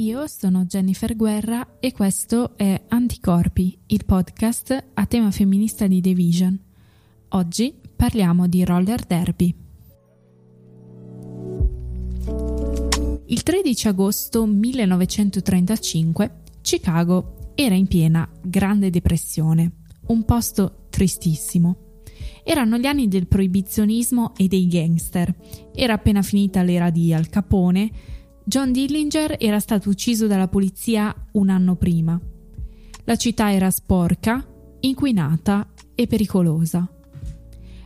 Io sono Jennifer Guerra e questo è Anticorpi, il podcast a tema femminista di The Vision. Oggi parliamo di roller derby. Il 13 agosto 1935 Chicago era in piena Grande Depressione, un posto tristissimo. Erano gli anni del proibizionismo e dei gangster. Era appena finita l'era di Al Capone. John Dillinger era stato ucciso dalla polizia un anno prima. La città era sporca, inquinata e pericolosa.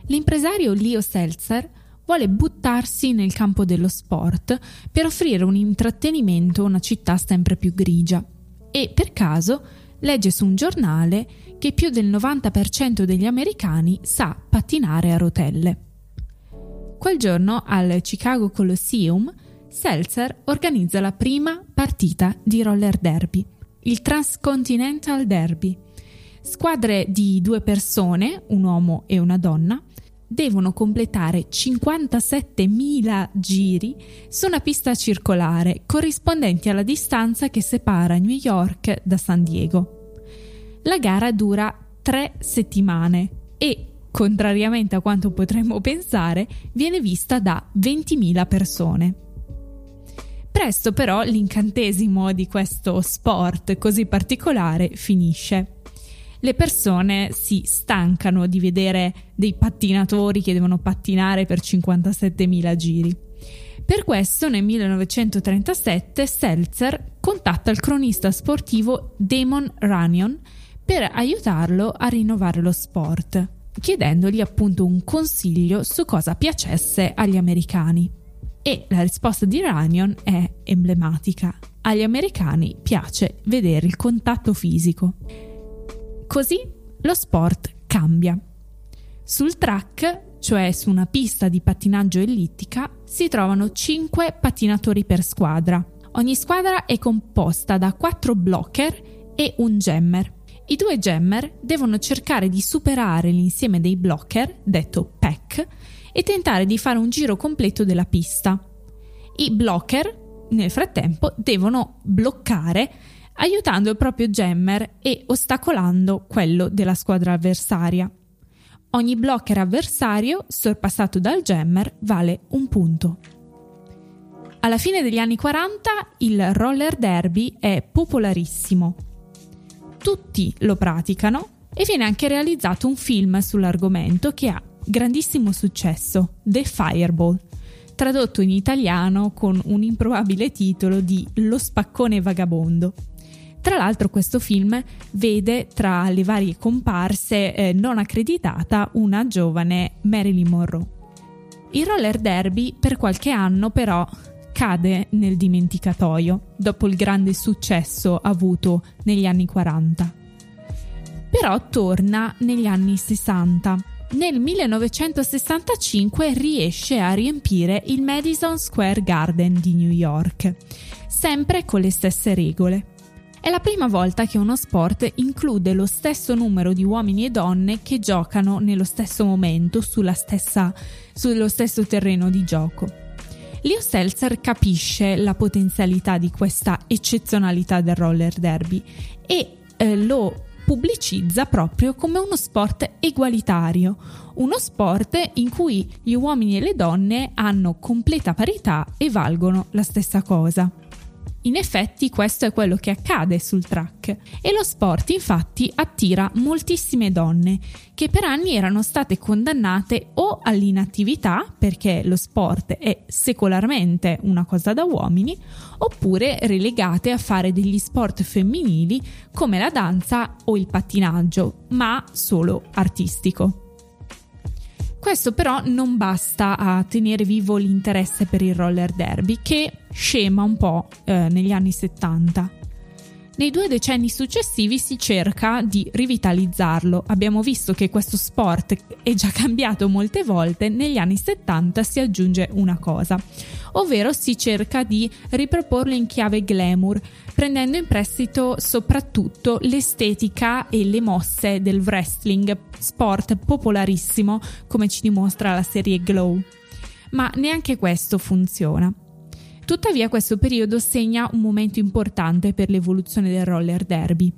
L'impresario Leo Seltzer vuole buttarsi nel campo dello sport per offrire un intrattenimento a una città sempre più grigia e per caso legge su un giornale che più del 90% degli americani sa pattinare a rotelle. Quel giorno al Chicago Coliseum Seltzer organizza la prima partita di roller derby, il Transcontinental Derby. Squadre di due persone, un uomo e una donna, devono completare 57.000 giri su una pista circolare corrispondenti alla distanza che separa New York da San Diego. La gara dura tre settimane e, contrariamente a quanto potremmo pensare, viene vista da 20.000 persone. Presto però l'incantesimo di questo sport così particolare finisce. Le persone si stancano di vedere dei pattinatori che devono pattinare per 57.000 giri. Per questo nel 1937 Seltzer contatta il cronista sportivo Damon Runyon per aiutarlo a rinnovare lo sport, chiedendogli appunto un consiglio su cosa piacesse agli americani. E la risposta di Runyon è emblematica. Agli americani piace vedere il contatto fisico. Così lo sport cambia. Sul track, cioè su una pista di pattinaggio ellittica, si trovano 5 pattinatori per squadra. Ogni squadra è composta da 4 blocker e un jammer. I due jammer devono cercare di superare l'insieme dei blocker, detto pack, e tentare di fare un giro completo della pista. I blocker, nel frattempo, devono bloccare aiutando il proprio jammer e ostacolando quello della squadra avversaria. Ogni blocker avversario sorpassato dal jammer vale un punto. Alla fine degli anni 40 il roller derby è popolarissimo tutti lo praticano e viene anche realizzato un film sull'argomento che ha grandissimo successo, The Fireball, tradotto in italiano con un improbabile titolo di Lo spaccone vagabondo. Tra l'altro questo film vede tra le varie comparse eh, non accreditata una giovane Marilyn Monroe. Il roller derby per qualche anno però cade nel dimenticatoio dopo il grande successo avuto negli anni 40. Però torna negli anni 60. Nel 1965 riesce a riempire il Madison Square Garden di New York, sempre con le stesse regole. È la prima volta che uno sport include lo stesso numero di uomini e donne che giocano nello stesso momento stessa, sullo stesso terreno di gioco. Leo Seltzer capisce la potenzialità di questa eccezionalità del roller derby e eh, lo pubblicizza proprio come uno sport egualitario, uno sport in cui gli uomini e le donne hanno completa parità e valgono la stessa cosa. In effetti questo è quello che accade sul track e lo sport infatti attira moltissime donne che per anni erano state condannate o all'inattività perché lo sport è secolarmente una cosa da uomini oppure relegate a fare degli sport femminili come la danza o il pattinaggio ma solo artistico. Questo però non basta a tenere vivo l'interesse per il roller derby, che scema un po' eh, negli anni 70. Nei due decenni successivi si cerca di rivitalizzarlo. Abbiamo visto che questo sport è già cambiato molte volte, negli anni 70 si aggiunge una cosa, ovvero si cerca di riproporlo in chiave glamour, prendendo in prestito soprattutto l'estetica e le mosse del wrestling, sport popolarissimo come ci dimostra la serie Glow. Ma neanche questo funziona. Tuttavia questo periodo segna un momento importante per l'evoluzione del roller derby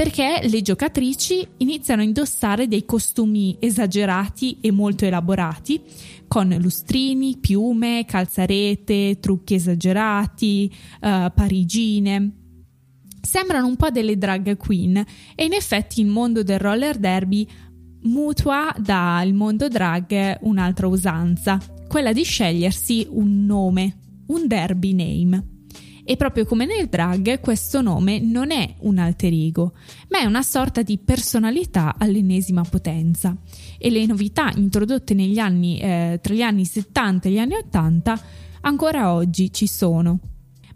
perché le giocatrici iniziano a indossare dei costumi esagerati e molto elaborati, con lustrini, piume, calzarete, trucchi esagerati, uh, parigine. Sembrano un po' delle drag queen e in effetti il mondo del roller derby mutua dal mondo drag un'altra usanza, quella di scegliersi un nome, un derby name. E proprio come nel drag, questo nome non è un alter ego, ma è una sorta di personalità all'ennesima potenza. E le novità introdotte negli anni, eh, tra gli anni 70 e gli anni 80 ancora oggi ci sono.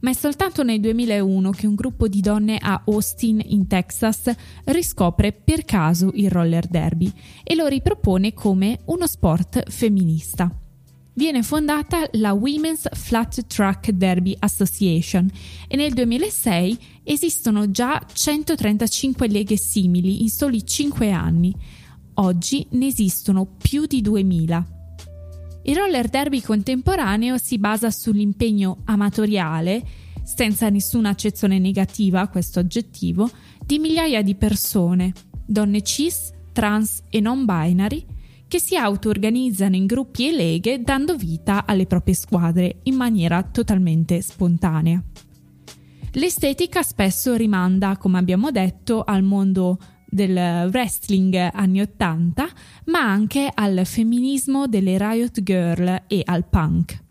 Ma è soltanto nel 2001 che un gruppo di donne a Austin, in Texas, riscopre per caso il roller derby e lo ripropone come uno sport femminista viene fondata la Women's Flat Track Derby Association e nel 2006 esistono già 135 leghe simili in soli 5 anni. Oggi ne esistono più di 2000. Il roller derby contemporaneo si basa sull'impegno amatoriale, senza nessuna accezione negativa a questo aggettivo, di migliaia di persone, donne cis, trans e non binary, che si auto-organizzano in gruppi e leghe dando vita alle proprie squadre in maniera totalmente spontanea. L'estetica spesso rimanda, come abbiamo detto, al mondo del wrestling anni 80, ma anche al femminismo delle Riot Girl e al punk.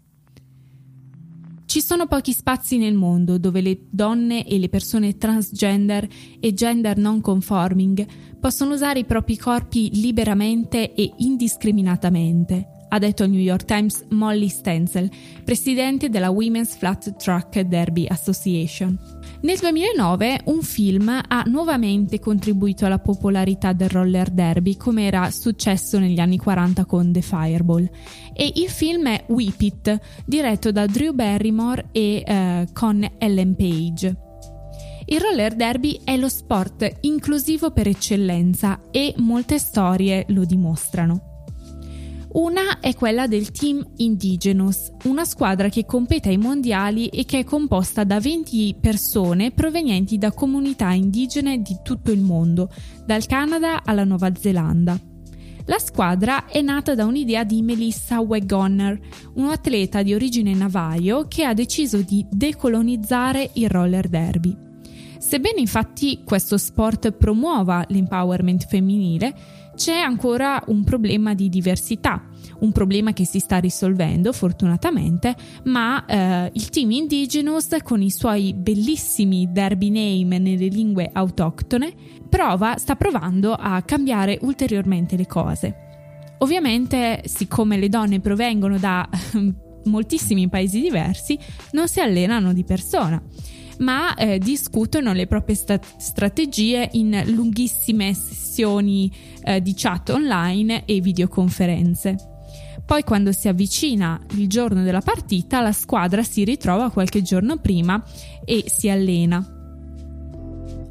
Ci sono pochi spazi nel mondo dove le donne e le persone transgender e gender non conforming possono usare i propri corpi liberamente e indiscriminatamente, ha detto al New York Times Molly Stenzel, presidente della Women's Flat Truck Derby Association. Nel 2009 un film ha nuovamente contribuito alla popolarità del roller derby come era successo negli anni 40 con The Fireball e il film è Whip It, diretto da Drew Barrymore e uh, con Ellen Page. Il roller derby è lo sport inclusivo per eccellenza e molte storie lo dimostrano. Una è quella del Team Indigenous, una squadra che compete ai mondiali e che è composta da 20 persone provenienti da comunità indigene di tutto il mondo, dal Canada alla Nuova Zelanda. La squadra è nata da un'idea di Melissa Wagoner, un atleta di origine navajo che ha deciso di decolonizzare il roller derby. Sebbene infatti questo sport promuova l'empowerment femminile, c'è ancora un problema di diversità, un problema che si sta risolvendo fortunatamente, ma eh, il team Indigenous con i suoi bellissimi derby name nelle lingue autoctone prova, sta provando a cambiare ulteriormente le cose. Ovviamente, siccome le donne provengono da moltissimi paesi diversi, non si allenano di persona ma eh, discutono le proprie sta- strategie in lunghissime sessioni eh, di chat online e videoconferenze. Poi quando si avvicina il giorno della partita, la squadra si ritrova qualche giorno prima e si allena.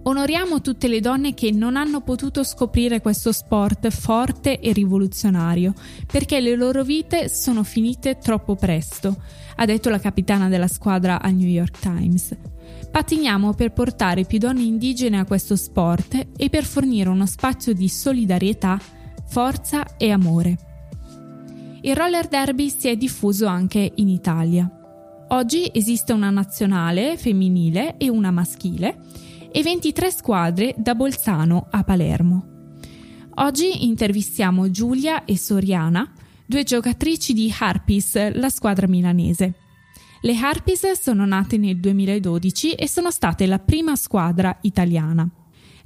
Onoriamo tutte le donne che non hanno potuto scoprire questo sport forte e rivoluzionario, perché le loro vite sono finite troppo presto, ha detto la capitana della squadra al New York Times. Patiniamo per portare più donne indigene a questo sport e per fornire uno spazio di solidarietà, forza e amore. Il roller derby si è diffuso anche in Italia. Oggi esiste una nazionale femminile e una maschile e 23 squadre da Bolzano a Palermo. Oggi intervistiamo Giulia e Soriana, due giocatrici di Harpies, la squadra milanese. Le Harpies sono nate nel 2012 e sono state la prima squadra italiana.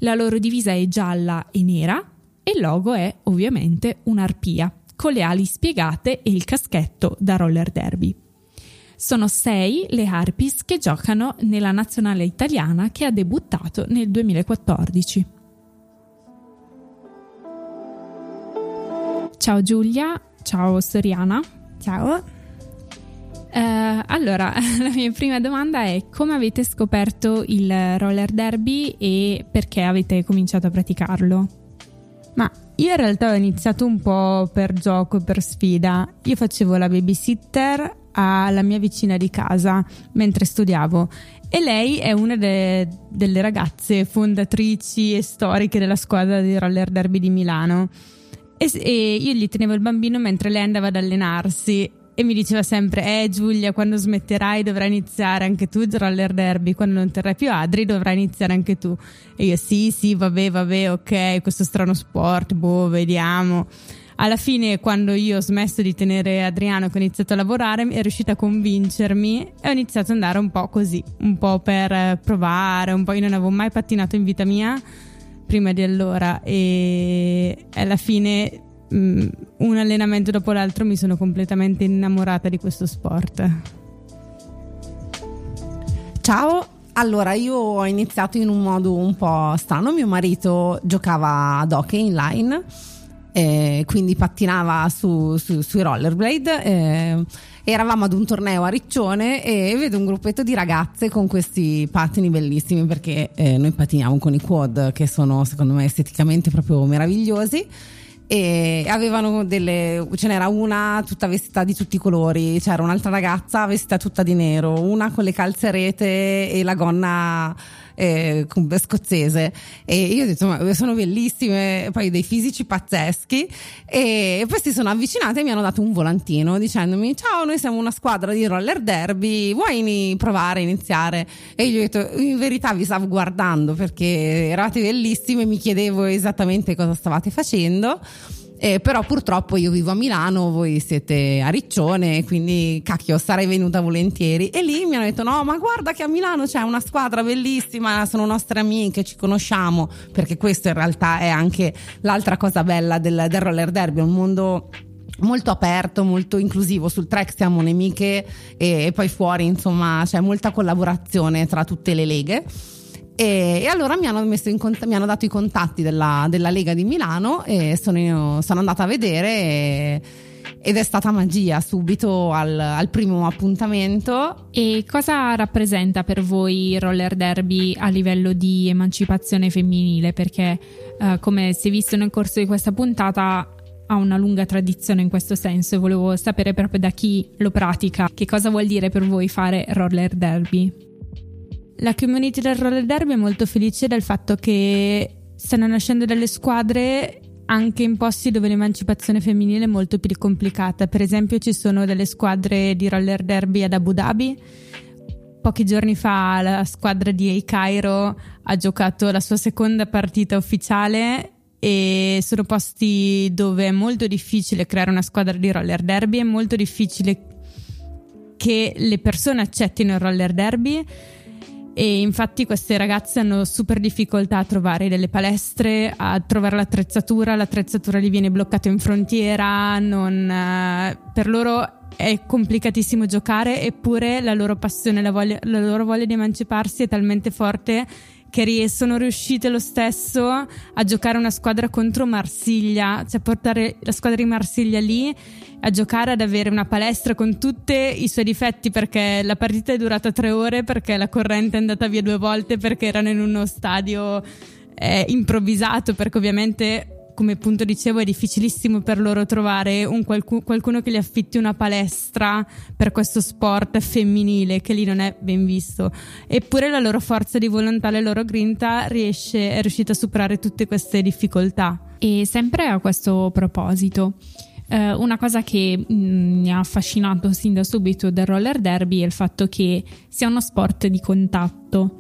La loro divisa è gialla e nera e il logo è ovviamente un'arpia, con le ali spiegate e il caschetto da roller derby. Sono sei le Harpies che giocano nella nazionale italiana che ha debuttato nel 2014. Ciao Giulia, ciao Soriana. Ciao. Uh, allora, la mia prima domanda è come avete scoperto il roller derby e perché avete cominciato a praticarlo? Ma io in realtà ho iniziato un po' per gioco, per sfida. Io facevo la babysitter alla mia vicina di casa mentre studiavo e lei è una de- delle ragazze fondatrici e storiche della squadra di roller derby di Milano. E, e io gli tenevo il bambino mentre lei andava ad allenarsi e mi diceva sempre: Eh, Giulia, quando smetterai dovrai iniziare anche tu il roller derby. Quando non terrai più Adri, dovrai iniziare anche tu. E io: Sì, sì, vabbè, vabbè, ok, questo strano sport, boh, vediamo alla fine quando io ho smesso di tenere Adriano che ho iniziato a lavorare è riuscita a convincermi e ho iniziato ad andare un po' così, un po' per provare, un po' io non avevo mai pattinato in vita mia prima di allora e alla fine mm, un allenamento dopo l'altro mi sono completamente innamorata di questo sport. Ciao, allora, io ho iniziato in un modo un po' strano. Mio marito giocava ad hockey inline eh, quindi pattinava su, su, sui rollerblade. Eh, eravamo ad un torneo a Riccione e vedo un gruppetto di ragazze con questi pattini bellissimi perché eh, noi pattiniamo con i quad che sono secondo me esteticamente proprio meravigliosi e avevano delle ce n'era una tutta vestita di tutti i colori c'era un'altra ragazza vestita tutta di nero una con le calze rete e la gonna eh, scozzese. E io ho detto ma sono bellissime poi dei fisici pazzeschi. E poi si sono avvicinate e mi hanno dato un volantino dicendomi ciao noi siamo una squadra di roller derby vuoi provare iniziare? E io ho detto in verità vi stavo guardando perché eravate bellissime mi chiedevo esattamente cosa stavate facendo eh, però purtroppo io vivo a Milano, voi siete a Riccione, quindi cacchio sarei venuta volentieri. E lì mi hanno detto no, ma guarda che a Milano c'è una squadra bellissima, sono nostre amiche, ci conosciamo, perché questo in realtà è anche l'altra cosa bella del, del roller derby, un mondo molto aperto, molto inclusivo. Sul track siamo nemiche e, poi fuori insomma c'è molta collaborazione tra tutte le leghe. E, e, allora mi hanno, cont- mi hanno, dato i contatti della, della, Lega di Milano e sono, sono andata a vedere e, ed è stata magia subito al, al, primo appuntamento. E cosa rappresenta per voi il roller derby a livello di emancipazione femminile? Perché eh, come si è visto nel corso di questa puntata ha una lunga tradizione in questo senso e volevo sapere proprio da chi lo pratica che cosa vuol dire per voi fare roller derby. La community del roller derby è molto felice del fatto che stanno nascendo delle squadre anche in posti dove l'emancipazione femminile è molto più complicata. Per esempio ci sono delle squadre di roller derby ad Abu Dhabi. Pochi giorni fa la squadra di El Cairo ha giocato la sua seconda partita ufficiale e sono posti dove è molto difficile creare una squadra di roller derby, è molto difficile che le persone accettino il roller derby e infatti queste ragazze hanno super difficoltà a trovare delle palestre, a trovare l'attrezzatura, l'attrezzatura gli viene bloccata in frontiera, non, eh, per loro è complicatissimo giocare eppure la loro passione, la, voglia, la loro voglia di emanciparsi è talmente forte che sono riuscite lo stesso a giocare una squadra contro Marsiglia, cioè portare la squadra di Marsiglia lì a giocare, ad avere una palestra con tutti i suoi difetti perché la partita è durata tre ore perché la corrente è andata via due volte perché erano in uno stadio eh, improvvisato perché ovviamente come appunto dicevo è difficilissimo per loro trovare qualcuno, qualcuno che gli affitti una palestra per questo sport femminile che lì non è ben visto. Eppure la loro forza di volontà la loro grinta riesce, è riuscita a superare tutte queste difficoltà. E sempre a questo proposito eh, una cosa che mh, mm, mi ha affascinato sin da subito del roller derby è il fatto che sia uno sport di contatto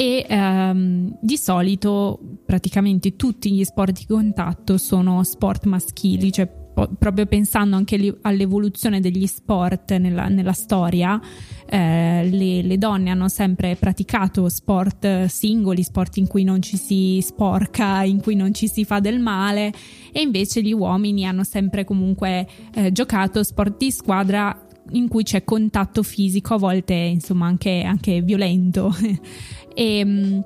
e ehm, di solito praticamente tutti gli sport di contatto sono sport maschili, cioè po- proprio pensando anche li- all'evoluzione degli sport nella, nella storia, eh, le, le, donne hanno sempre praticato sport singoli, sport in cui non ci si sporca, in cui non ci si fa del male e invece gli uomini hanno sempre comunque eh, giocato sport di squadra in cui c'è contatto fisico, a volte insomma anche, anche violento. e, ehm,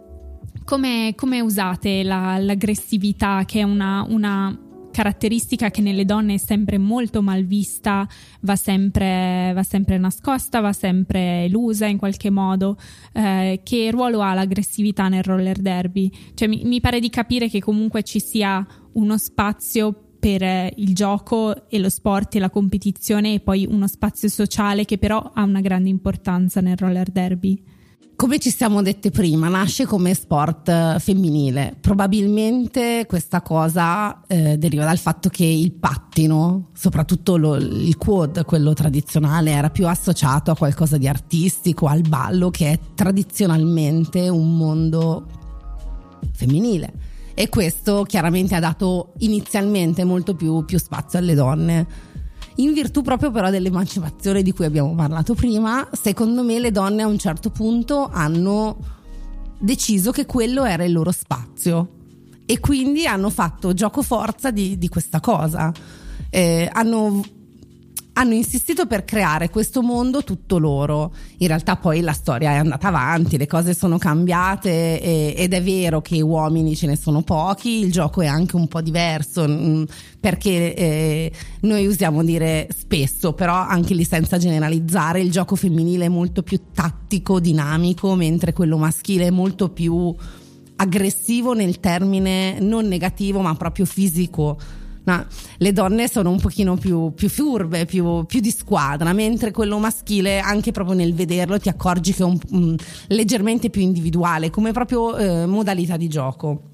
come, come, usate la, l'aggressività, che è una, una, caratteristica che nelle donne è sempre molto mal vista, va sempre, va sempre nascosta, va sempre elusa in qualche modo? Eh, che ruolo ha l'aggressività nel roller derby? Cioè, mi, mi pare di capire che comunque ci sia uno spazio per il gioco e lo sport e la competizione e poi uno spazio sociale che però ha una grande importanza nel roller derby come ci siamo dette prima, nasce come sport eh, femminile. Probabilmente questa cosa eh, deriva dal fatto che il pattino, soprattutto lo, il quad, quello tradizionale, era più associato a qualcosa di artistico, al ballo, che è tradizionalmente un mondo femminile. E questo chiaramente ha dato inizialmente molto più, più spazio alle donne in virtù proprio però dell'emancipazione di cui abbiamo parlato prima, secondo me le donne a un certo punto hanno deciso che quello era il loro spazio e quindi hanno fatto gioco forza di, di questa cosa. Eh, hanno hanno insistito per creare questo mondo tutto loro. In realtà poi la storia è andata avanti, le cose sono cambiate e, ed è vero che uomini ce ne sono pochi, il gioco è anche un po' diverso mm, perché eh, noi usiamo dire spesso, però anche lì senza generalizzare, il gioco femminile è molto più tattico, dinamico, mentre quello maschile è molto più aggressivo nel termine non negativo ma proprio fisico No, le donne sono un pochino più, più furbe, più, più, di squadra, mentre quello maschile, anche proprio nel vederlo, ti accorgi che è un, um, leggermente più individuale, come proprio eh, modalità di gioco.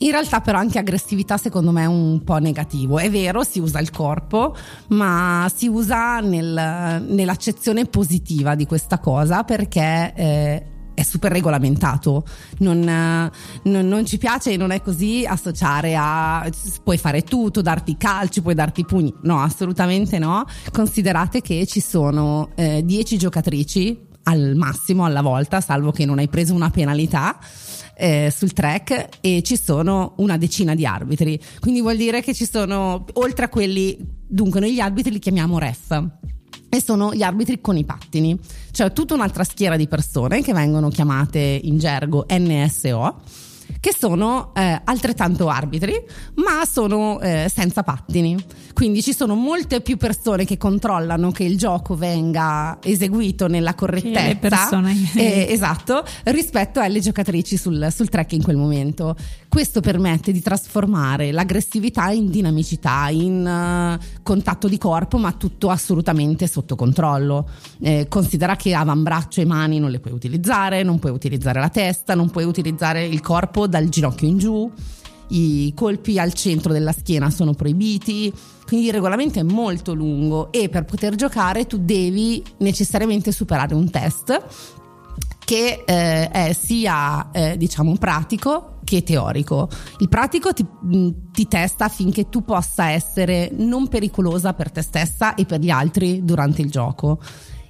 In realtà però anche aggressività secondo me è un po' negativo. È vero, si usa il corpo, ma si usa nel, nell'accezione positiva di questa cosa perché eh, è super regolamentato, non, non, non, ci piace e non è così associare a puoi fare tutto, darti calci, puoi darti pugni, no assolutamente no, considerate che ci sono 10 eh, giocatrici al massimo alla volta, salvo che non hai preso una penalità. Eh, sul track e ci sono una decina di arbitri. Quindi vuol dire che ci sono oltre a quelli dunque noi gli arbitri li chiamiamo ref e sono gli arbitri con i pattini, cioè tutta un'altra schiera di persone che vengono chiamate in gergo NSO che sono eh, altrettanto arbitri, ma sono eh, senza pattini. Quindi ci sono molte più persone che controllano che il gioco venga eseguito nella correttezza. Eh, esatto, rispetto alle giocatrici sul, sul track in quel momento. Questo permette di trasformare l'aggressività in dinamicità, in uh, contatto di corpo, ma tutto assolutamente sotto controllo. Eh, considera che avambraccio e mani non le puoi utilizzare, non puoi utilizzare la testa, non puoi utilizzare il corpo dal ginocchio in giù, i colpi al centro della schiena sono proibiti, quindi il regolamento è molto lungo e per poter giocare tu devi necessariamente superare un test che eh, è sia eh, diciamo pratico che teorico. Il pratico ti, mm, ti, testa affinché tu possa essere non pericolosa per te stessa e per gli altri durante il gioco.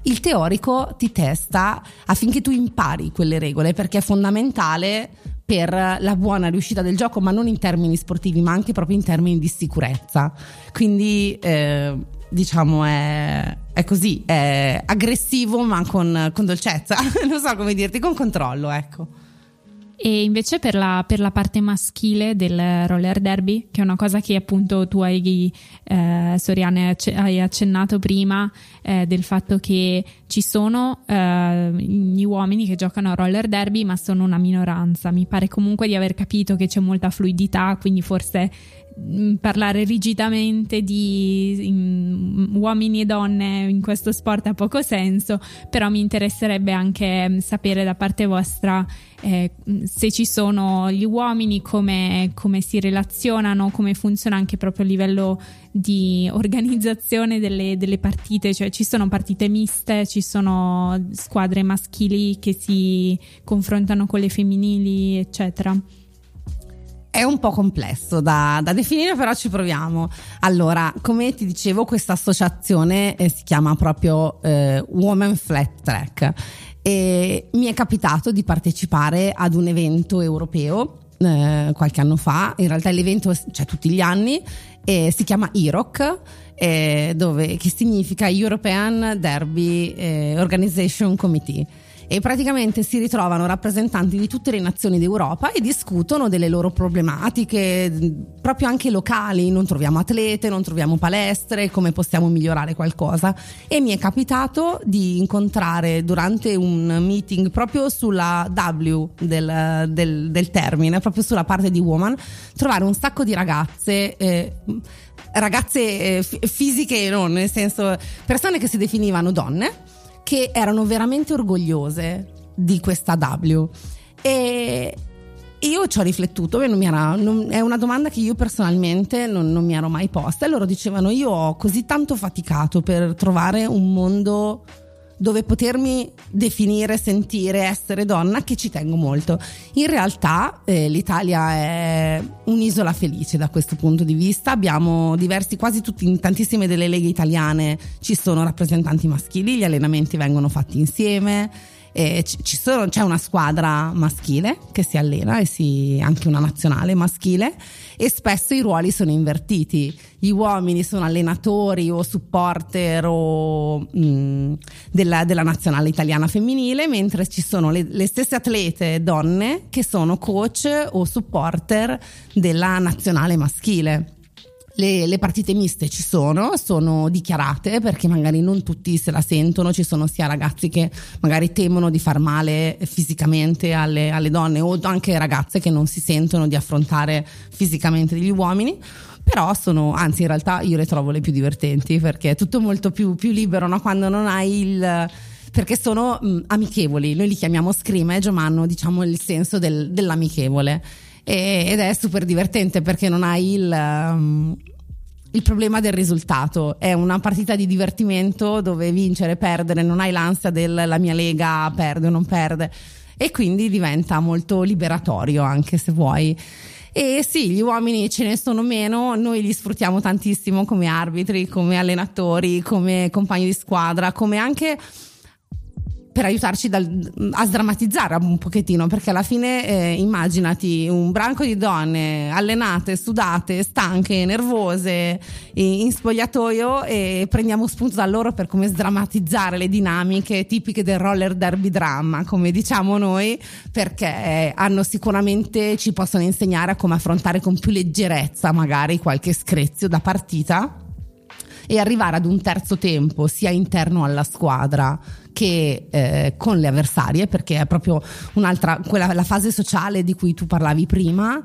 Il teorico ti testa affinché tu impari quelle regole perché è fondamentale per la buona riuscita del gioco, ma non in termini sportivi, ma anche proprio in termini di sicurezza. Quindi eh, diciamo è, è, così, è aggressivo ma con, con dolcezza, non so come dirti, con controllo, ecco. E invece per la, per la, parte maschile del roller derby, che è una cosa che appunto tu hai, eh, Soriane, hai accennato prima, eh, del fatto che ci sono eh, gli uomini che giocano a roller derby, ma sono una minoranza. Mi pare comunque di aver capito che c'è molta fluidità, quindi forse parlare rigidamente di in, uomini e donne in questo sport ha poco senso, però mi interesserebbe anche mm, sapere da parte vostra eh, mm, se ci sono gli uomini, come, come, si relazionano, come funziona anche proprio a livello di organizzazione delle, delle partite, cioè ci sono partite miste, ci sono squadre maschili che si confrontano con le femminili, eccetera. È un po' complesso da, da, definire, però ci proviamo. Allora, come ti dicevo, questa associazione eh, si chiama proprio eh, Women Flat Track e mi è capitato di partecipare ad un evento europeo eh, qualche anno fa. In realtà l'evento c'è tutti gli anni e si chiama IROC. Eh, dove, che significa European Derby eh, Organization Committee e praticamente si ritrovano rappresentanti di tutte le nazioni d'Europa e discutono delle loro problematiche proprio anche locali, non troviamo atlete, non troviamo palestre, come possiamo migliorare qualcosa? E mi è capitato di incontrare durante un meeting proprio sulla W del, del, del termine, proprio sulla parte di woman, trovare un sacco di ragazze eh, ragazze eh, fisiche non, nel senso persone che si definivano donne che erano veramente orgogliose di questa W. E io ci ho riflettuto, non era, non, è una domanda che io personalmente non, non mi ero mai posta e loro dicevano io ho così tanto faticato per trovare un mondo dove potermi definire, sentire, essere donna che ci tengo molto. In realtà eh, l'Italia è un'isola felice da questo punto di vista, abbiamo diversi, quasi tutti, tantissime delle leghe italiane ci sono rappresentanti maschili, gli allenamenti vengono fatti insieme eh, sono, c'è una squadra maschile che si allena e si, anche una nazionale maschile e spesso i ruoli sono invertiti. Gli uomini sono allenatori o supporter o, mh, mm, della, della, nazionale italiana femminile, mentre ci sono le, le stesse atlete donne che sono coach o supporter della nazionale maschile. Le, le, partite miste ci sono, sono dichiarate perché magari non tutti se la sentono, ci sono sia ragazzi che magari temono di far male fisicamente alle, alle donne o anche ragazze che non si sentono di affrontare fisicamente degli uomini. Però sono, anzi in realtà io le trovo le più divertenti perché è tutto molto più, più libero no? quando non hai il perché sono mh, amichevoli, noi li chiamiamo scrimmage ma hanno diciamo il senso del, dell'amichevole ed è super divertente perché non hai il, um, il problema del risultato. È una partita di divertimento dove vincere, perdere, non hai l'ansia della mia lega perde o non perde e quindi diventa molto liberatorio anche se vuoi. E sì, gli uomini ce ne sono meno, noi li sfruttiamo tantissimo come arbitri, come allenatori, come compagni di squadra, come anche per aiutarci dal, a sdrammatizzare un pochettino, perché alla fine eh, immaginati un branco di donne allenate, sudate, stanche, nervose in spogliatoio e prendiamo spunto da loro per come sdrammatizzare le dinamiche tipiche del roller derby dramma, come diciamo noi, perché hanno sicuramente ci possono insegnare a come affrontare con più leggerezza magari qualche screzio da partita e arrivare ad un terzo tempo sia interno alla squadra che eh, con le avversarie, perché è proprio un'altra, quella, la fase sociale di cui tu parlavi prima.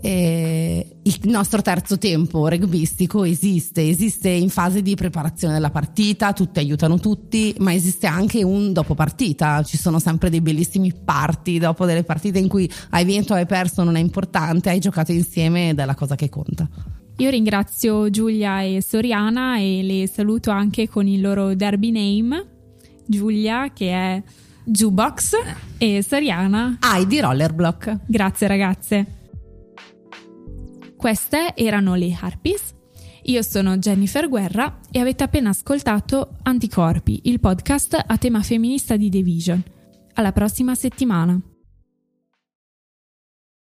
Eh, il nostro terzo tempo rugbistico esiste, esiste in fase di preparazione della partita, tutti aiutano tutti, ma esiste anche un dopo partita, ci sono sempre dei bellissimi party dopo delle partite in cui hai vinto hai perso, non è importante, hai giocato insieme ed è la cosa che conta. Io ringrazio Giulia e Soriana e le saluto anche con il loro derby name. Giulia che è Jukebox e Soriana di Rollerblock. Grazie ragazze. Queste erano le Harpies. Io sono Jennifer Guerra e avete appena ascoltato Anticorpi, il podcast a tema femminista di The Vision. Alla prossima settimana.